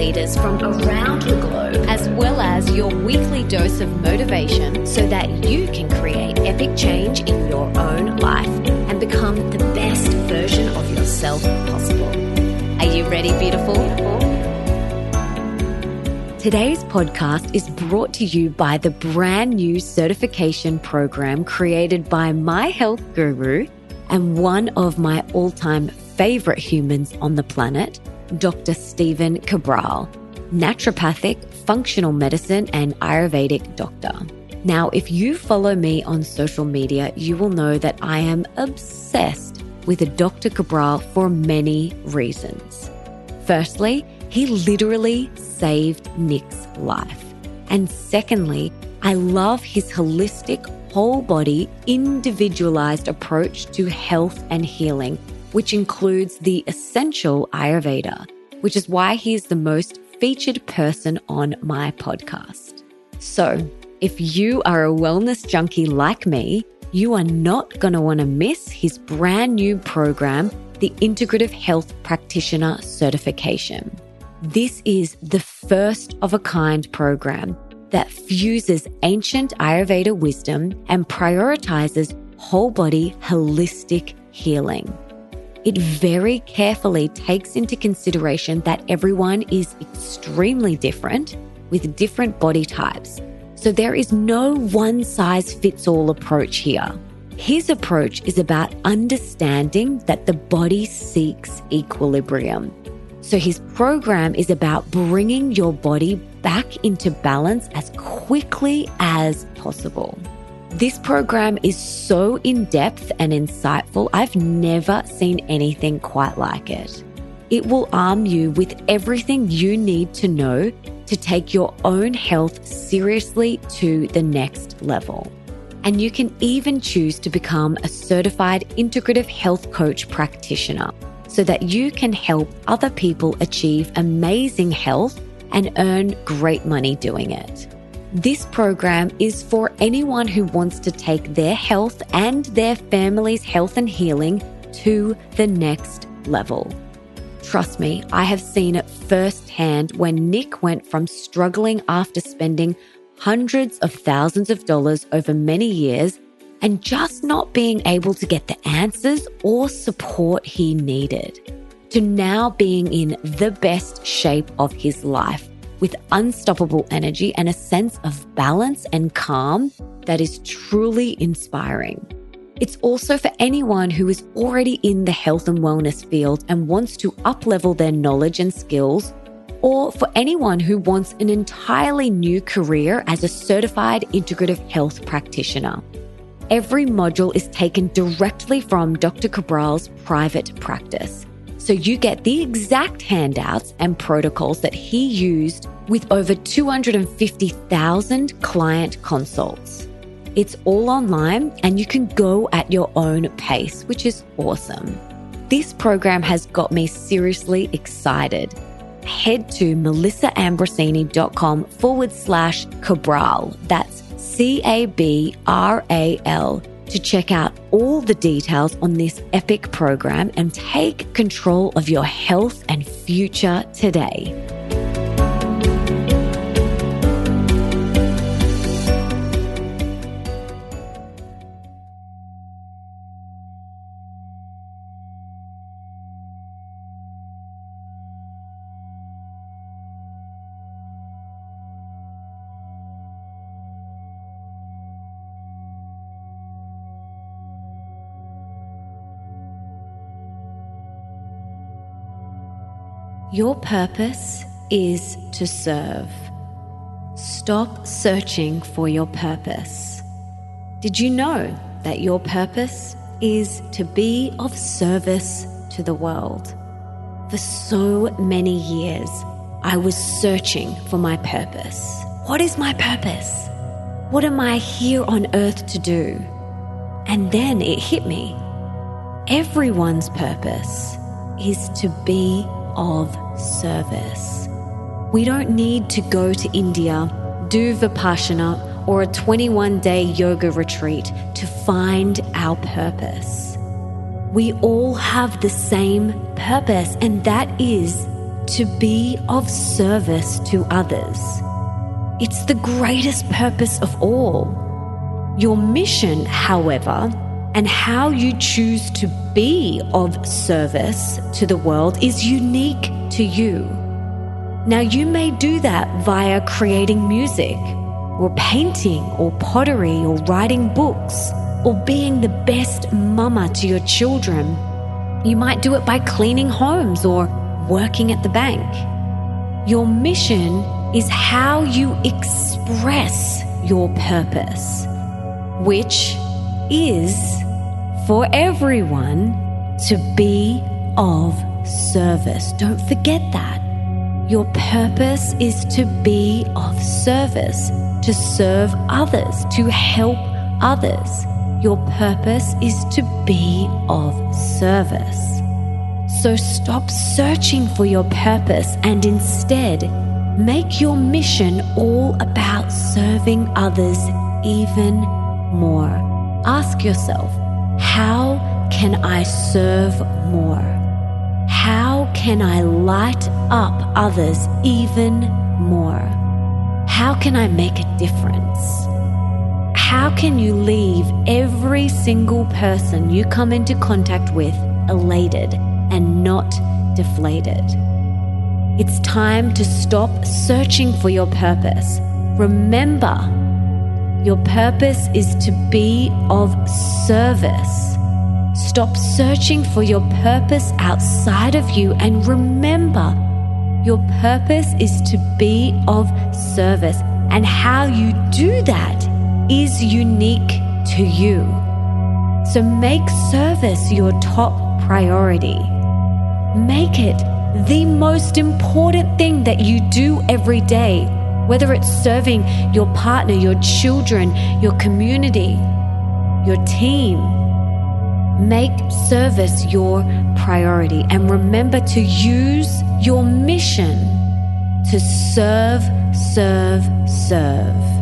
leaders from around the globe, as well as your weekly dose of motivation so that you can create epic change in your own life and become the best version of yourself possible. Are you ready, beautiful? Today's podcast is brought to you by the brand new certification program created by my health guru and one of my all time favorite humans on the planet, Dr. Stephen Cabral, naturopathic, functional medicine, and Ayurvedic doctor. Now, if you follow me on social media, you will know that I am obsessed with Dr. Cabral for many reasons. Firstly, he literally saved Nick's life. And secondly, I love his holistic, whole body, individualized approach to health and healing, which includes the essential Ayurveda, which is why he's the most featured person on my podcast. So, if you are a wellness junkie like me, you are not going to want to miss his brand new program, the Integrative Health Practitioner Certification. This is the first of a kind program that fuses ancient Ayurveda wisdom and prioritizes whole body holistic healing. It very carefully takes into consideration that everyone is extremely different with different body types. So there is no one size fits all approach here. His approach is about understanding that the body seeks equilibrium. So his program is about bringing your body back into balance as quickly as possible. This program is so in depth and insightful. I've never seen anything quite like it. It will arm you with everything you need to know to take your own health seriously to the next level. And you can even choose to become a certified integrative health coach practitioner so that you can help other people achieve amazing health and earn great money doing it. This program is for anyone who wants to take their health and their family's health and healing to the next level. Trust me, I have seen it firsthand when Nick went from struggling after spending hundreds of thousands of dollars over many years and just not being able to get the answers or support he needed, to now being in the best shape of his life with unstoppable energy and a sense of balance and calm that is truly inspiring. It's also for anyone who is already in the health and wellness field and wants to uplevel their knowledge and skills, or for anyone who wants an entirely new career as a certified integrative health practitioner. Every module is taken directly from Dr. Cabral's private practice. So you get the exact handouts and protocols that he used with over 250,000 client consults. It's all online and you can go at your own pace, which is awesome. This program has got me seriously excited. Head to melissaambrosini.com forward slash Cabral. That's C A B R A L to check out all the details on this epic program and take control of your health and future today. Your purpose is to serve. Stop searching for your purpose. Did you know that your purpose is to be of service to the world? For so many years, I was searching for my purpose. What is my purpose? What am I here on earth to do? And then it hit me. Everyone's purpose is to be of service. We don't need to go to India, do Vipassana, or a 21 day yoga retreat to find our purpose. We all have the same purpose, and that is to be of service to others. It's the greatest purpose of all. Your mission, however, and how you choose to be of service to the world is unique to you. Now, you may do that via creating music, or painting, or pottery, or writing books, or being the best mama to your children. You might do it by cleaning homes or working at the bank. Your mission is how you express your purpose, which is for everyone to be of service. Don't forget that. Your purpose is to be of service, to serve others, to help others. Your purpose is to be of service. So stop searching for your purpose and instead make your mission all about serving others even more. Ask yourself, how can I serve more? How can I light up others even more? How can I make a difference? How can you leave every single person you come into contact with elated and not deflated? It's time to stop searching for your purpose. Remember, your purpose is to be of service. Stop searching for your purpose outside of you and remember your purpose is to be of service. And how you do that is unique to you. So make service your top priority. Make it the most important thing that you do every day, whether it's serving your partner, your children, your community, your team. Make service your priority and remember to use your mission to serve, serve, serve.